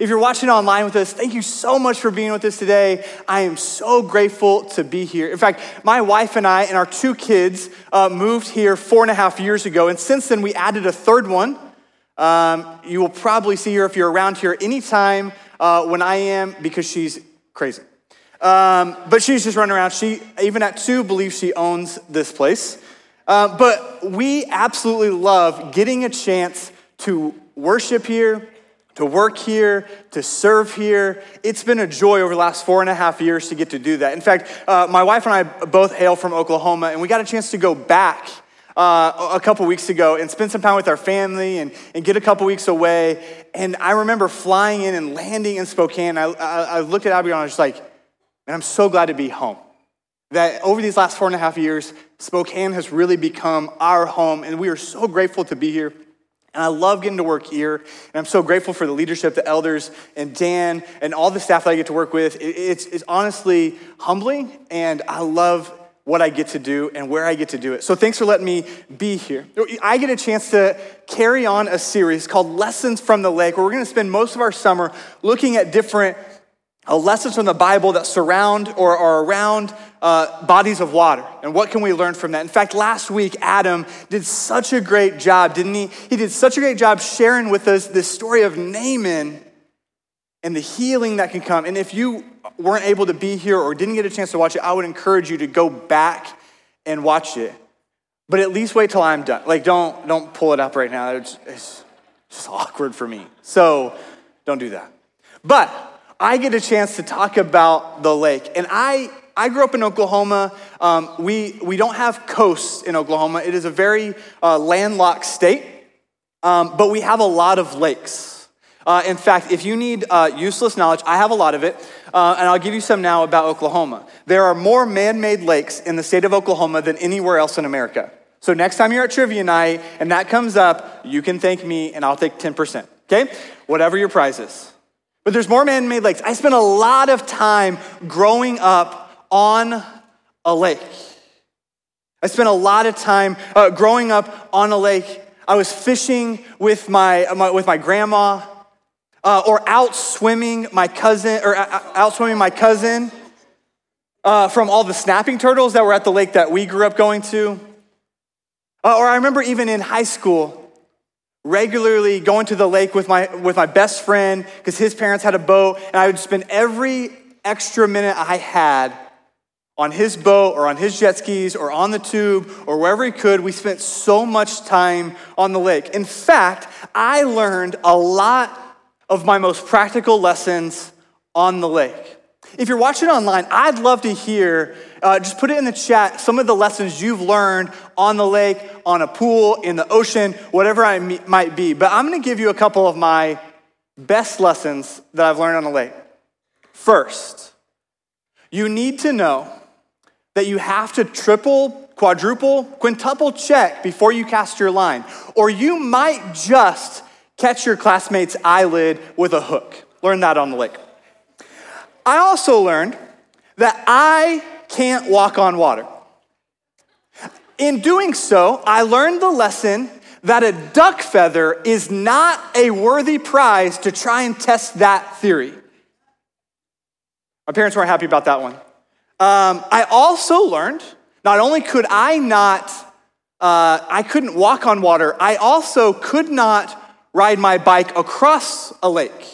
If you're watching online with us, thank you so much for being with us today. I am so grateful to be here. In fact, my wife and I and our two kids uh, moved here four and a half years ago, and since then we added a third one. Um, you will probably see her if you're around here anytime uh, when I am because she's crazy. Um, but she's just running around. She, even at two, believes she owns this place. Uh, but we absolutely love getting a chance to worship here, to work here, to serve here. It's been a joy over the last four and a half years to get to do that. In fact, uh, my wife and I both hail from Oklahoma, and we got a chance to go back uh, a couple weeks ago and spend some time with our family and, and get a couple weeks away. And I remember flying in and landing in Spokane. I, I, I looked at Abigail and I was like, man, I'm so glad to be home. That over these last four and a half years, Spokane has really become our home, and we are so grateful to be here. And I love getting to work here. And I'm so grateful for the leadership, the elders, and Dan, and all the staff that I get to work with. It's, it's honestly humbling, and I love what I get to do and where I get to do it. So thanks for letting me be here. I get a chance to carry on a series called Lessons from the Lake, where we're going to spend most of our summer looking at different uh, lessons from the Bible that surround or are around uh, bodies of water. And what can we learn from that? In fact, last week, Adam did such a great job, didn't he? He did such a great job sharing with us this story of Naaman and the healing that can come. And if you weren't able to be here or didn't get a chance to watch it, I would encourage you to go back and watch it. But at least wait till I'm done. Like, don't, don't pull it up right now. It's, it's just awkward for me. So don't do that. But I get a chance to talk about the lake. And I, I grew up in Oklahoma. Um, we, we don't have coasts in Oklahoma, it is a very uh, landlocked state, um, but we have a lot of lakes. Uh, in fact, if you need uh, useless knowledge, I have a lot of it, uh, and I'll give you some now about Oklahoma. There are more man made lakes in the state of Oklahoma than anywhere else in America. So next time you're at trivia night and that comes up, you can thank me and I'll take 10%, okay? Whatever your prize is. But there's more man made lakes. I spent a lot of time growing up on a lake. I spent a lot of time uh, growing up on a lake. I was fishing with my, my with my grandma uh, or out swimming my cousin, or uh, uh, out swimming my cousin uh, from all the snapping turtles that were at the lake that we grew up going to. Uh, or I remember even in high school, regularly going to the lake with my, with my best friend because his parents had a boat, and I would spend every extra minute I had on his boat or on his jet skis or on the tube or wherever he could. We spent so much time on the lake. In fact, I learned a lot of my most practical lessons on the lake. If you're watching online, I'd love to hear, uh, just put it in the chat, some of the lessons you've learned on the lake, on a pool, in the ocean, whatever I might be. But I'm gonna give you a couple of my best lessons that I've learned on the lake. First, you need to know that you have to triple, quadruple, quintuple check before you cast your line, or you might just catch your classmate's eyelid with a hook. Learn that on the lake. I also learned that I can't walk on water. In doing so, I learned the lesson that a duck feather is not a worthy prize to try and test that theory. My parents weren't happy about that one. Um, I also learned not only could I not, uh, I couldn't walk on water, I also could not ride my bike across a lake.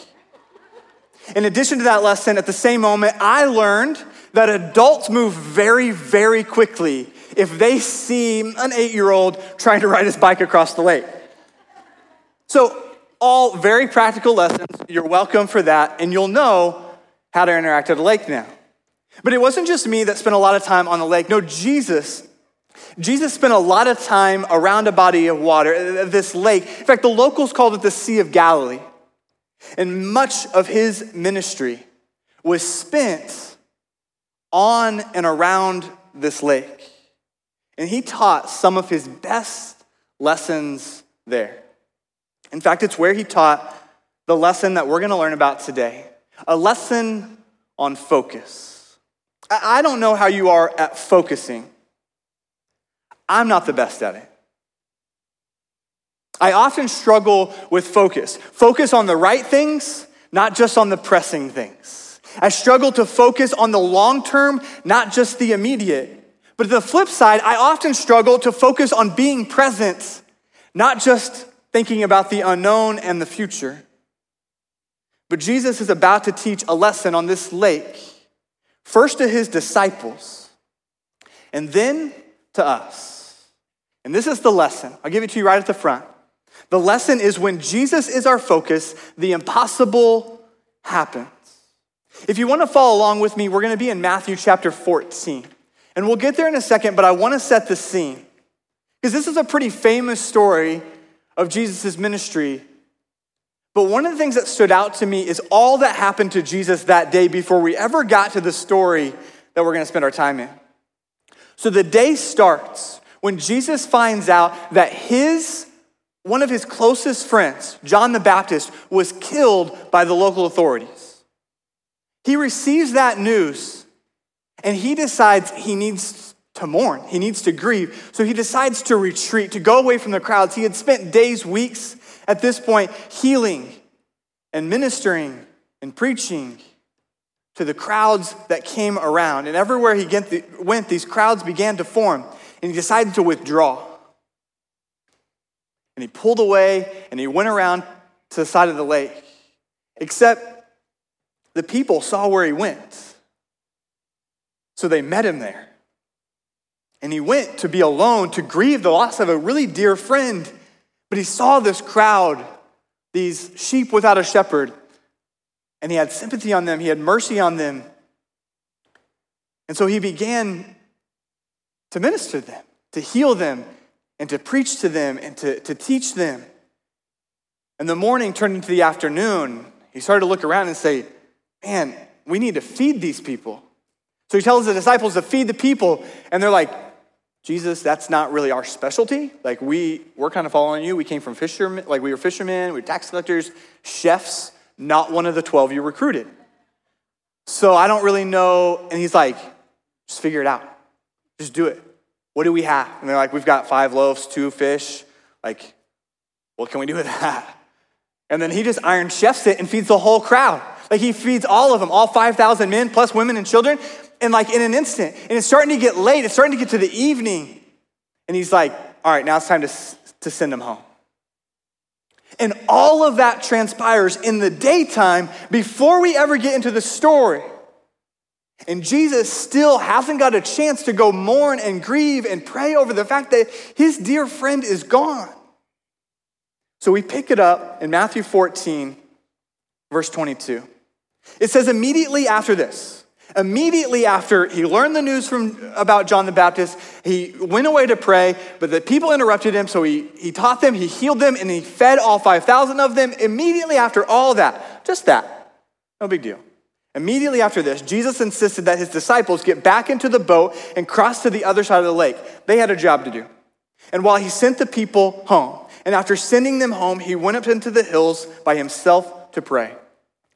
In addition to that lesson, at the same moment, I learned that adults move very, very quickly if they see an eight year old trying to ride his bike across the lake. So, all very practical lessons. You're welcome for that, and you'll know how to interact at a lake now. But it wasn't just me that spent a lot of time on the lake. No, Jesus Jesus spent a lot of time around a body of water, uh, this lake. In fact, the locals called it the Sea of Galilee. And much of his ministry was spent on and around this lake. And he taught some of his best lessons there. In fact, it's where he taught the lesson that we're going to learn about today a lesson on focus. I don't know how you are at focusing. I'm not the best at it. I often struggle with focus. Focus on the right things not just on the pressing things. I struggle to focus on the long term, not just the immediate. But the flip side, I often struggle to focus on being present, not just thinking about the unknown and the future. But Jesus is about to teach a lesson on this lake, first to his disciples, and then to us. And this is the lesson. I'll give it to you right at the front. The lesson is when Jesus is our focus, the impossible happens. If you want to follow along with me, we're going to be in Matthew chapter 14. And we'll get there in a second, but I want to set the scene. Because this is a pretty famous story of Jesus' ministry. But one of the things that stood out to me is all that happened to Jesus that day before we ever got to the story that we're going to spend our time in. So the day starts when Jesus finds out that his one of his closest friends, John the Baptist, was killed by the local authorities. He receives that news and he decides he needs to mourn, he needs to grieve. So he decides to retreat, to go away from the crowds. He had spent days, weeks at this point healing and ministering and preaching to the crowds that came around. And everywhere he went, these crowds began to form, and he decided to withdraw. And he pulled away and he went around to the side of the lake. Except the people saw where he went. So they met him there. And he went to be alone to grieve the loss of a really dear friend. But he saw this crowd, these sheep without a shepherd, and he had sympathy on them, he had mercy on them. And so he began to minister to them, to heal them, and to preach to them and to, to teach them. And the morning turned into the afternoon. He started to look around and say, Man, we need to feed these people. So he tells the disciples to feed the people, and they're like, Jesus, that's not really our specialty. Like we, we're kind of following you. We came from fishermen, like we were fishermen, we were tax collectors, chefs, not one of the 12 you recruited. So I don't really know. And he's like, just figure it out. Just do it. What do we have? And they're like, We've got five loaves, two fish. Like, what can we do with that? And then he just iron chefs it and feeds the whole crowd. Like he feeds all of them, all 5,000 men, plus women and children, and like in an instant. And it's starting to get late. It's starting to get to the evening. And he's like, all right, now it's time to, to send them home. And all of that transpires in the daytime before we ever get into the story. And Jesus still hasn't got a chance to go mourn and grieve and pray over the fact that his dear friend is gone. So we pick it up in Matthew 14, verse 22. It says, immediately after this, immediately after he learned the news from, about John the Baptist, he went away to pray, but the people interrupted him, so he, he taught them, he healed them, and he fed all 5,000 of them. Immediately after all that, just that, no big deal. Immediately after this, Jesus insisted that his disciples get back into the boat and cross to the other side of the lake. They had a job to do. And while he sent the people home, and after sending them home, he went up into the hills by himself to pray.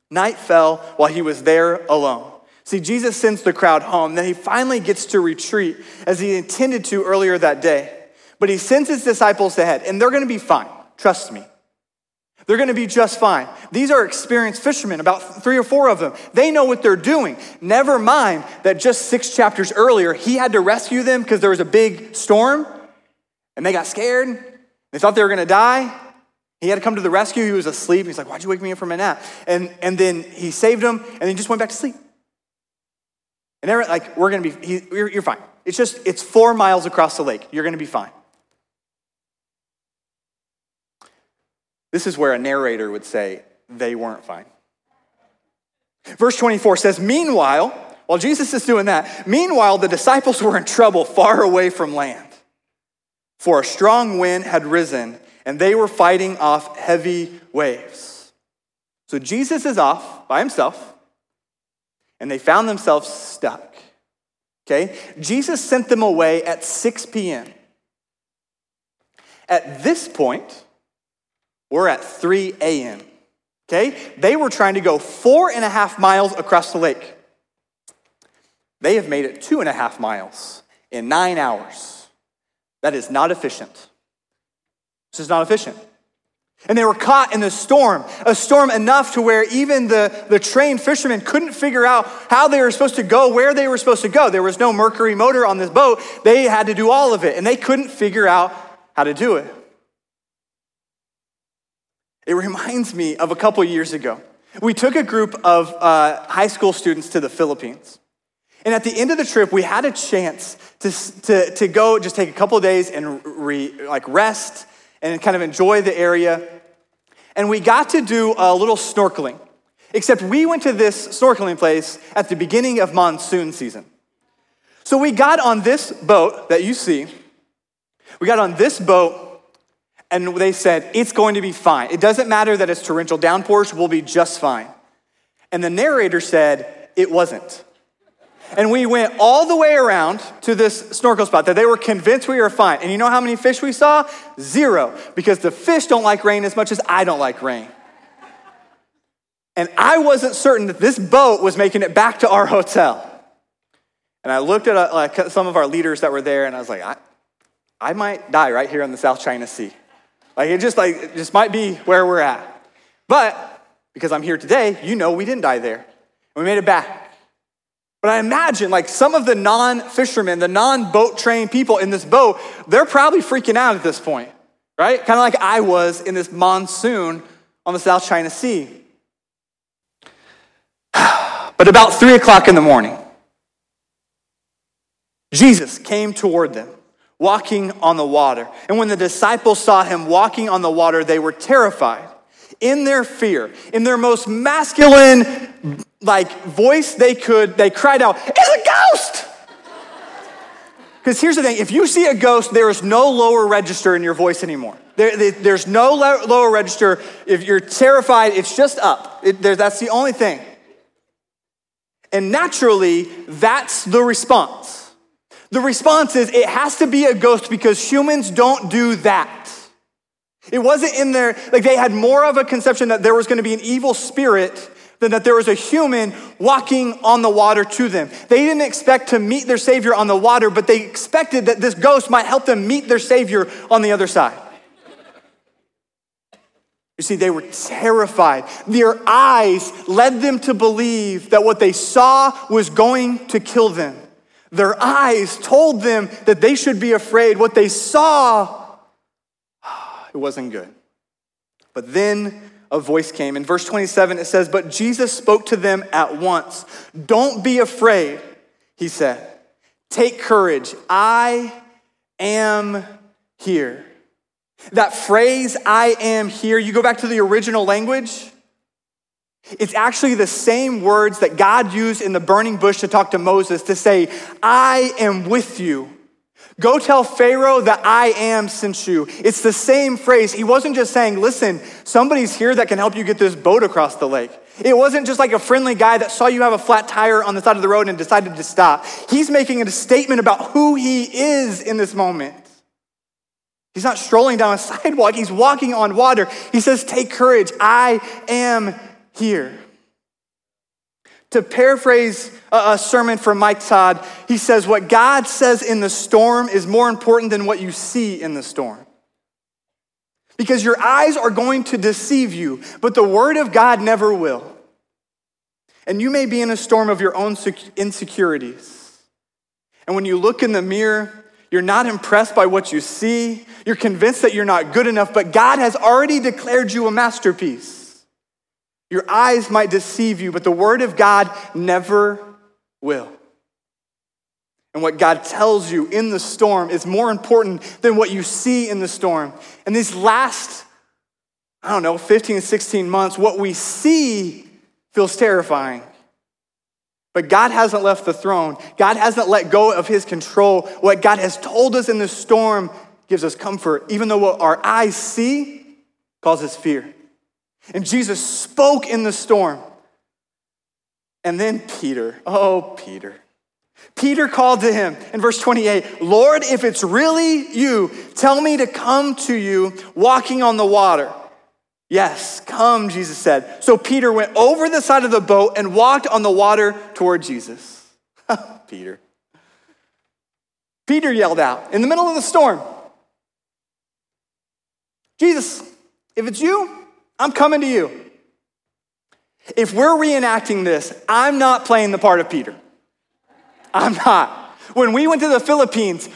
Night fell while he was there alone. See, Jesus sends the crowd home. Then he finally gets to retreat as he intended to earlier that day. But he sends his disciples ahead, and they're going to be fine. Trust me. They're going to be just fine. These are experienced fishermen, about three or four of them. They know what they're doing. Never mind that just six chapters earlier, he had to rescue them because there was a big storm and they got scared. They thought they were going to die. He had to come to the rescue. He was asleep. He's like, Why'd you wake me up from a nap? And, and then he saved them and then he just went back to sleep. And they're like, We're going to be, he, you're, you're fine. It's just, it's four miles across the lake. You're going to be fine. This is where a narrator would say, they weren't fine. Verse 24 says, Meanwhile, while Jesus is doing that, meanwhile, the disciples were in trouble far away from land. For a strong wind had risen, and they were fighting off heavy waves. So Jesus is off by himself, and they found themselves stuck. Okay? Jesus sent them away at 6 p.m. At this point, we're at 3 a.m. Okay? They were trying to go four and a half miles across the lake. They have made it two and a half miles in nine hours. That is not efficient. This is not efficient. And they were caught in the storm, a storm enough to where even the, the trained fishermen couldn't figure out how they were supposed to go, where they were supposed to go. There was no Mercury motor on this boat. They had to do all of it, and they couldn't figure out how to do it. It reminds me of a couple years ago. We took a group of uh, high school students to the Philippines. And at the end of the trip, we had a chance to, to, to go just take a couple days and re, like rest and kind of enjoy the area. And we got to do a little snorkeling, except we went to this snorkeling place at the beginning of monsoon season. So we got on this boat that you see. We got on this boat, and they said, It's going to be fine. It doesn't matter that it's torrential downpours, we'll be just fine. And the narrator said, It wasn't. And we went all the way around to this snorkel spot that they were convinced we were fine. And you know how many fish we saw? Zero, because the fish don't like rain as much as I don't like rain. And I wasn't certain that this boat was making it back to our hotel. And I looked at uh, like, some of our leaders that were there, and I was like, I, I might die right here in the South China Sea. Like it just like it just might be where we're at. But because I'm here today, you know we didn't die there. We made it back. But I imagine, like, some of the non fishermen, the non boat trained people in this boat, they're probably freaking out at this point, right? Kind of like I was in this monsoon on the South China Sea. But about three o'clock in the morning, Jesus came toward them, walking on the water. And when the disciples saw him walking on the water, they were terrified. In their fear, in their most masculine, like voice they could, they cried out, It's a ghost! Because here's the thing if you see a ghost, there is no lower register in your voice anymore. There, there's no lower register. If you're terrified, it's just up. It, there, that's the only thing. And naturally, that's the response. The response is it has to be a ghost because humans don't do that. It wasn't in there, like they had more of a conception that there was going to be an evil spirit than that there was a human walking on the water to them. They didn't expect to meet their Savior on the water, but they expected that this ghost might help them meet their Savior on the other side. You see, they were terrified. Their eyes led them to believe that what they saw was going to kill them. Their eyes told them that they should be afraid. What they saw, it wasn't good. But then a voice came. In verse 27, it says, But Jesus spoke to them at once. Don't be afraid, he said. Take courage. I am here. That phrase, I am here, you go back to the original language, it's actually the same words that God used in the burning bush to talk to Moses to say, I am with you. Go tell Pharaoh that I am sent you. It's the same phrase. He wasn't just saying, listen, somebody's here that can help you get this boat across the lake. It wasn't just like a friendly guy that saw you have a flat tire on the side of the road and decided to stop. He's making a statement about who he is in this moment. He's not strolling down a sidewalk, he's walking on water. He says, Take courage, I am here. To paraphrase a sermon from Mike Todd, he says, What God says in the storm is more important than what you see in the storm. Because your eyes are going to deceive you, but the word of God never will. And you may be in a storm of your own insecurities. And when you look in the mirror, you're not impressed by what you see. You're convinced that you're not good enough, but God has already declared you a masterpiece. Your eyes might deceive you, but the word of God never will. And what God tells you in the storm is more important than what you see in the storm. And these last, I don't know, 15, 16 months, what we see feels terrifying. But God hasn't left the throne. God hasn't let go of his control. What God has told us in the storm gives us comfort, even though what our eyes see causes fear. And Jesus spoke in the storm. And then Peter, oh, Peter. Peter called to him in verse 28 Lord, if it's really you, tell me to come to you walking on the water. Yes, come, Jesus said. So Peter went over the side of the boat and walked on the water toward Jesus. Peter. Peter yelled out in the middle of the storm Jesus, If it's you, I'm coming to you. If we're reenacting this, I'm not playing the part of Peter. I'm not. When we went to the Philippines,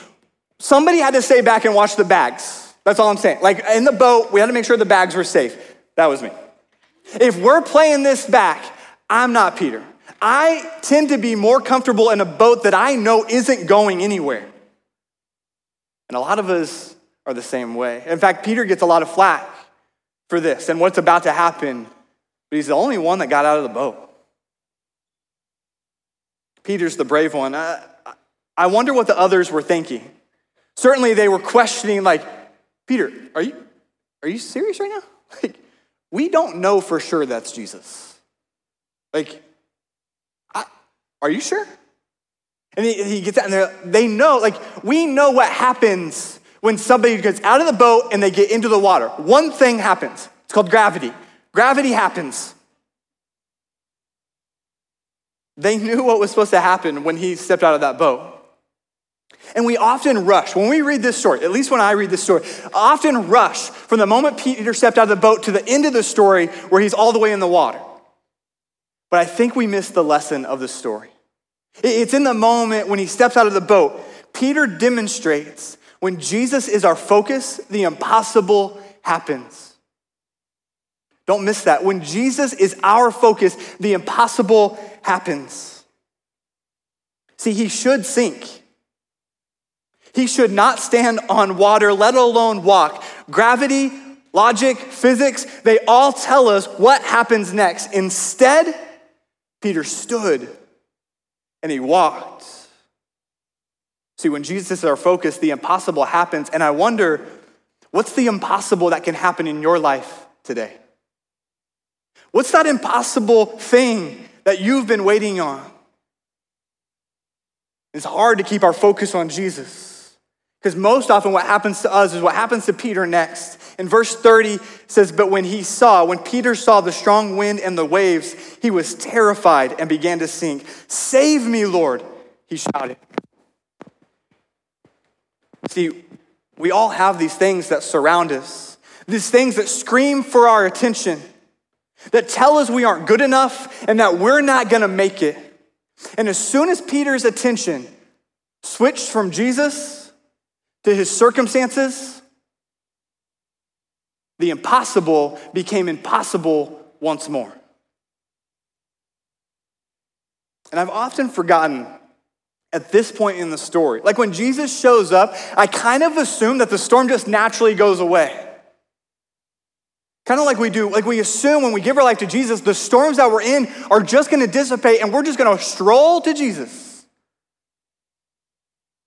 somebody had to stay back and watch the bags. That's all I'm saying. Like in the boat, we had to make sure the bags were safe. That was me. If we're playing this back, I'm not Peter. I tend to be more comfortable in a boat that I know isn't going anywhere. And a lot of us are the same way. In fact, Peter gets a lot of flack for this and what's about to happen, but he's the only one that got out of the boat. Peter's the brave one. I, I wonder what the others were thinking. Certainly, they were questioning, like, Peter, are you, are you serious right now? Like, we don't know for sure that's Jesus. Like, I, are you sure? And he, he gets out, and they know, like, we know what happens when somebody gets out of the boat and they get into the water. One thing happens. It's called gravity. Gravity happens. They knew what was supposed to happen when he stepped out of that boat. And we often rush, when we read this story, at least when I read this story, often rush from the moment Peter stepped out of the boat to the end of the story where he's all the way in the water. But I think we miss the lesson of the story. It's in the moment when he steps out of the boat. Peter demonstrates when Jesus is our focus, the impossible happens. Don't miss that. When Jesus is our focus, the impossible happens. See, he should sink. He should not stand on water, let alone walk. Gravity, logic, physics, they all tell us what happens next. Instead, Peter stood and he walked. See, when Jesus is our focus, the impossible happens. And I wonder, what's the impossible that can happen in your life today? What's that impossible thing that you've been waiting on? It's hard to keep our focus on Jesus. Because most often, what happens to us is what happens to Peter next. In verse 30 says, But when he saw, when Peter saw the strong wind and the waves, he was terrified and began to sink. Save me, Lord, he shouted. See, we all have these things that surround us, these things that scream for our attention, that tell us we aren't good enough and that we're not gonna make it. And as soon as Peter's attention switched from Jesus to his circumstances, the impossible became impossible once more. And I've often forgotten at this point in the story. Like when Jesus shows up, I kind of assume that the storm just naturally goes away. Kind of like we do, like we assume when we give our life to Jesus, the storms that we're in are just going to dissipate and we're just going to stroll to Jesus.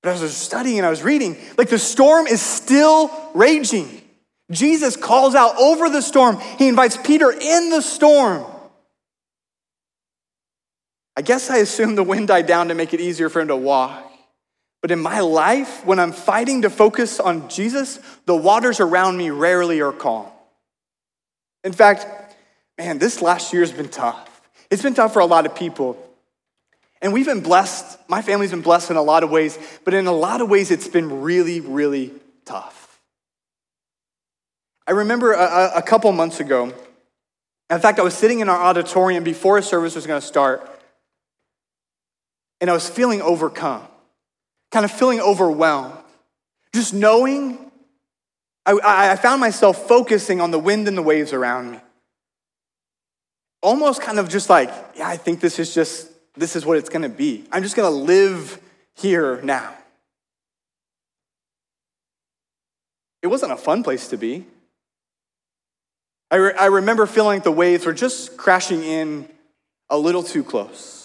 But as I was studying and I was reading, like the storm is still raging. Jesus calls out over the storm. He invites Peter in the storm. I guess I assumed the wind died down to make it easier for him to walk. But in my life, when I'm fighting to focus on Jesus, the waters around me rarely are calm. In fact, man, this last year has been tough. It's been tough for a lot of people. And we've been blessed, my family's been blessed in a lot of ways, but in a lot of ways, it's been really, really tough. I remember a, a couple months ago, in fact, I was sitting in our auditorium before a service was going to start, and I was feeling overcome, kind of feeling overwhelmed. Just knowing, I, I found myself focusing on the wind and the waves around me. Almost kind of just like, yeah, I think this is just, this is what it's gonna be. I'm just gonna live here now. It wasn't a fun place to be. I, re- I remember feeling like the waves were just crashing in a little too close.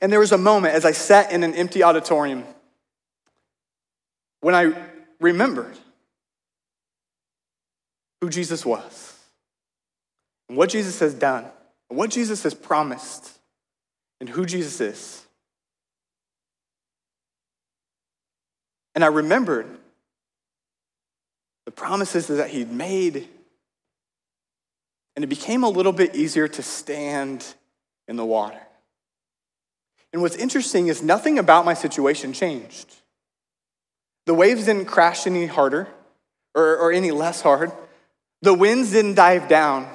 And there was a moment as I sat in an empty auditorium when I remembered who Jesus was, and what Jesus has done, and what Jesus has promised, and who Jesus is. And I remembered the promises that he'd made, and it became a little bit easier to stand in the water. And what's interesting is nothing about my situation changed. The waves didn't crash any harder or, or any less hard. The winds didn't dive down,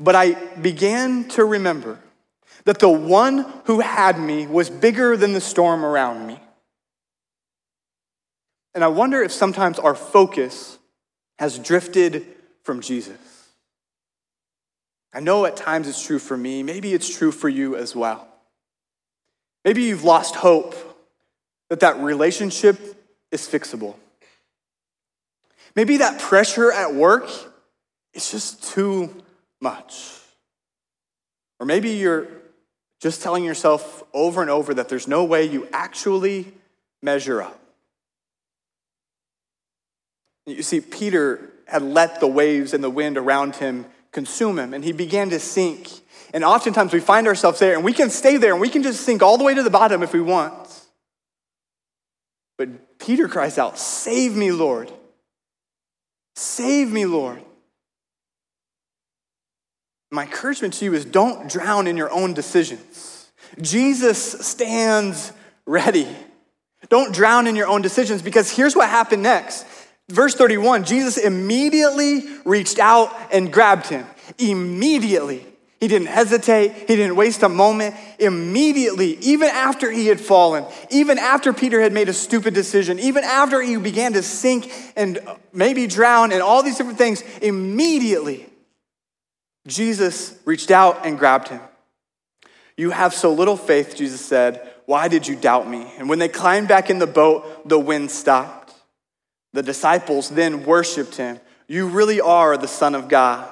but I began to remember that the one who had me was bigger than the storm around me. And I wonder if sometimes our focus has drifted from Jesus. I know at times it's true for me. Maybe it's true for you as well. Maybe you've lost hope that that relationship is fixable. Maybe that pressure at work is just too much. Or maybe you're just telling yourself over and over that there's no way you actually measure up. You see, Peter had let the waves and the wind around him consume him, and he began to sink. And oftentimes we find ourselves there, and we can stay there, and we can just sink all the way to the bottom if we want. But Peter cries out, Save me, Lord. Save me, Lord. My encouragement to you is don't drown in your own decisions. Jesus stands ready. Don't drown in your own decisions because here's what happened next. Verse 31 Jesus immediately reached out and grabbed him. Immediately. He didn't hesitate. He didn't waste a moment. Immediately, even after he had fallen, even after Peter had made a stupid decision, even after he began to sink and maybe drown and all these different things, immediately, Jesus reached out and grabbed him. You have so little faith, Jesus said. Why did you doubt me? And when they climbed back in the boat, the wind stopped. The disciples then worshiped him. You really are the Son of God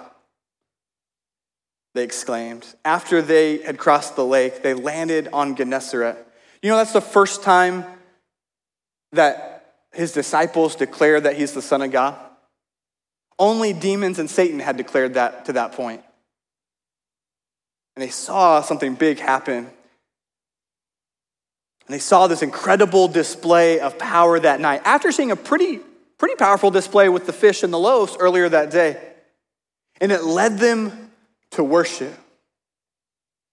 they exclaimed. After they had crossed the lake, they landed on Gennesaret. You know, that's the first time that his disciples declared that he's the Son of God. Only demons and Satan had declared that to that point. And they saw something big happen. And they saw this incredible display of power that night after seeing a pretty, pretty powerful display with the fish and the loaves earlier that day. And it led them to worship.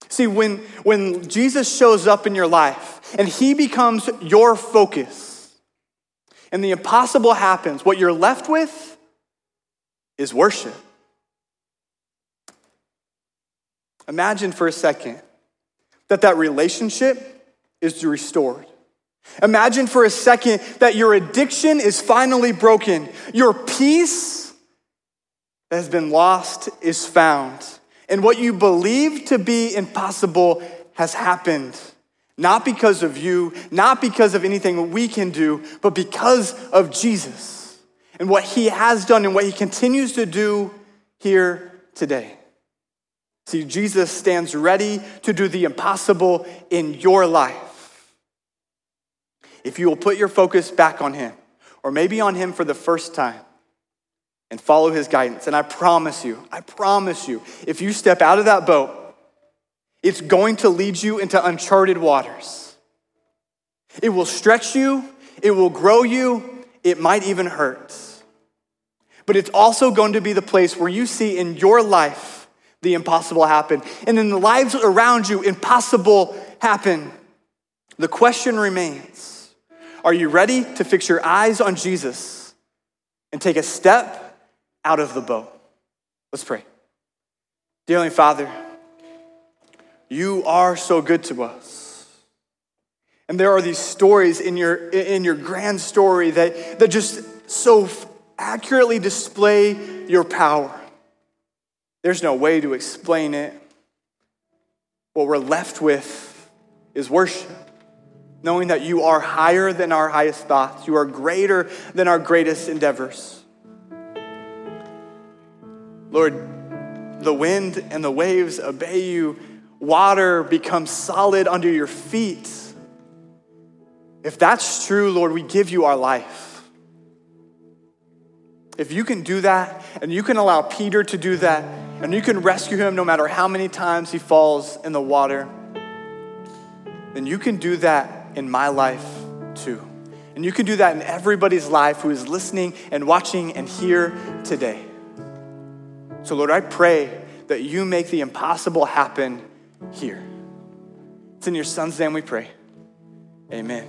See, when, when Jesus shows up in your life and he becomes your focus, and the impossible happens, what you're left with is worship. Imagine for a second that that relationship is restored. Imagine for a second that your addiction is finally broken. Your peace that has been lost is found and what you believe to be impossible has happened. Not because of you, not because of anything we can do, but because of Jesus and what he has done and what he continues to do here today. See, Jesus stands ready to do the impossible in your life. If you will put your focus back on him, or maybe on him for the first time, and follow his guidance. And I promise you, I promise you, if you step out of that boat, it's going to lead you into uncharted waters. It will stretch you, it will grow you, it might even hurt. But it's also going to be the place where you see in your life the impossible happen. And in the lives around you, impossible happen. The question remains Are you ready to fix your eyes on Jesus and take a step out of the boat. Let's pray. Dear Heavenly Father, you are so good to us. And there are these stories in your, in your grand story that, that just so accurately display your power. There's no way to explain it. What we're left with is worship, knowing that you are higher than our highest thoughts, you are greater than our greatest endeavors. Lord, the wind and the waves obey you. Water becomes solid under your feet. If that's true, Lord, we give you our life. If you can do that, and you can allow Peter to do that, and you can rescue him no matter how many times he falls in the water, then you can do that in my life too. And you can do that in everybody's life who is listening and watching and here today. So, Lord, I pray that you make the impossible happen here. It's in your son's name we pray. Amen.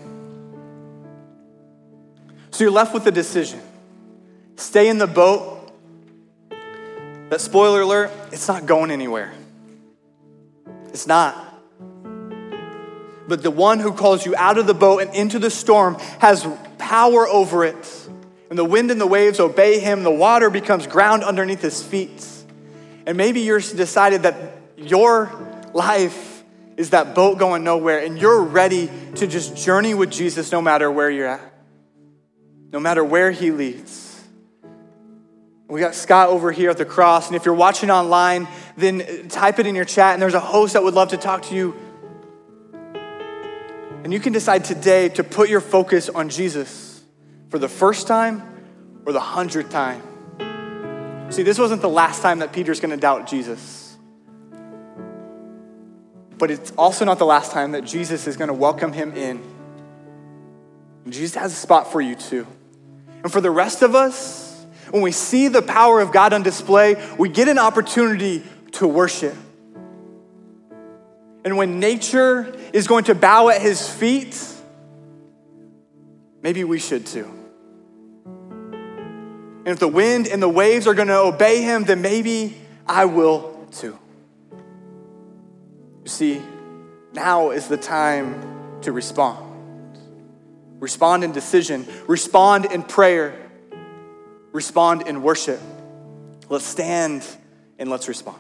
So you're left with a decision stay in the boat That spoiler alert, it's not going anywhere. It's not. But the one who calls you out of the boat and into the storm has power over it. And the wind and the waves obey him. The water becomes ground underneath his feet. And maybe you're decided that your life is that boat going nowhere and you're ready to just journey with Jesus no matter where you're at, no matter where he leads. We got Scott over here at the cross. And if you're watching online, then type it in your chat, and there's a host that would love to talk to you. And you can decide today to put your focus on Jesus for the first time or the hundredth time. See, this wasn't the last time that Peter's going to doubt Jesus. But it's also not the last time that Jesus is going to welcome him in. And Jesus has a spot for you too. And for the rest of us, when we see the power of God on display, we get an opportunity to worship. And when nature is going to bow at his feet, maybe we should too. And if the wind and the waves are going to obey him, then maybe I will too. You see, now is the time to respond. Respond in decision, respond in prayer, respond in worship. Let's stand and let's respond.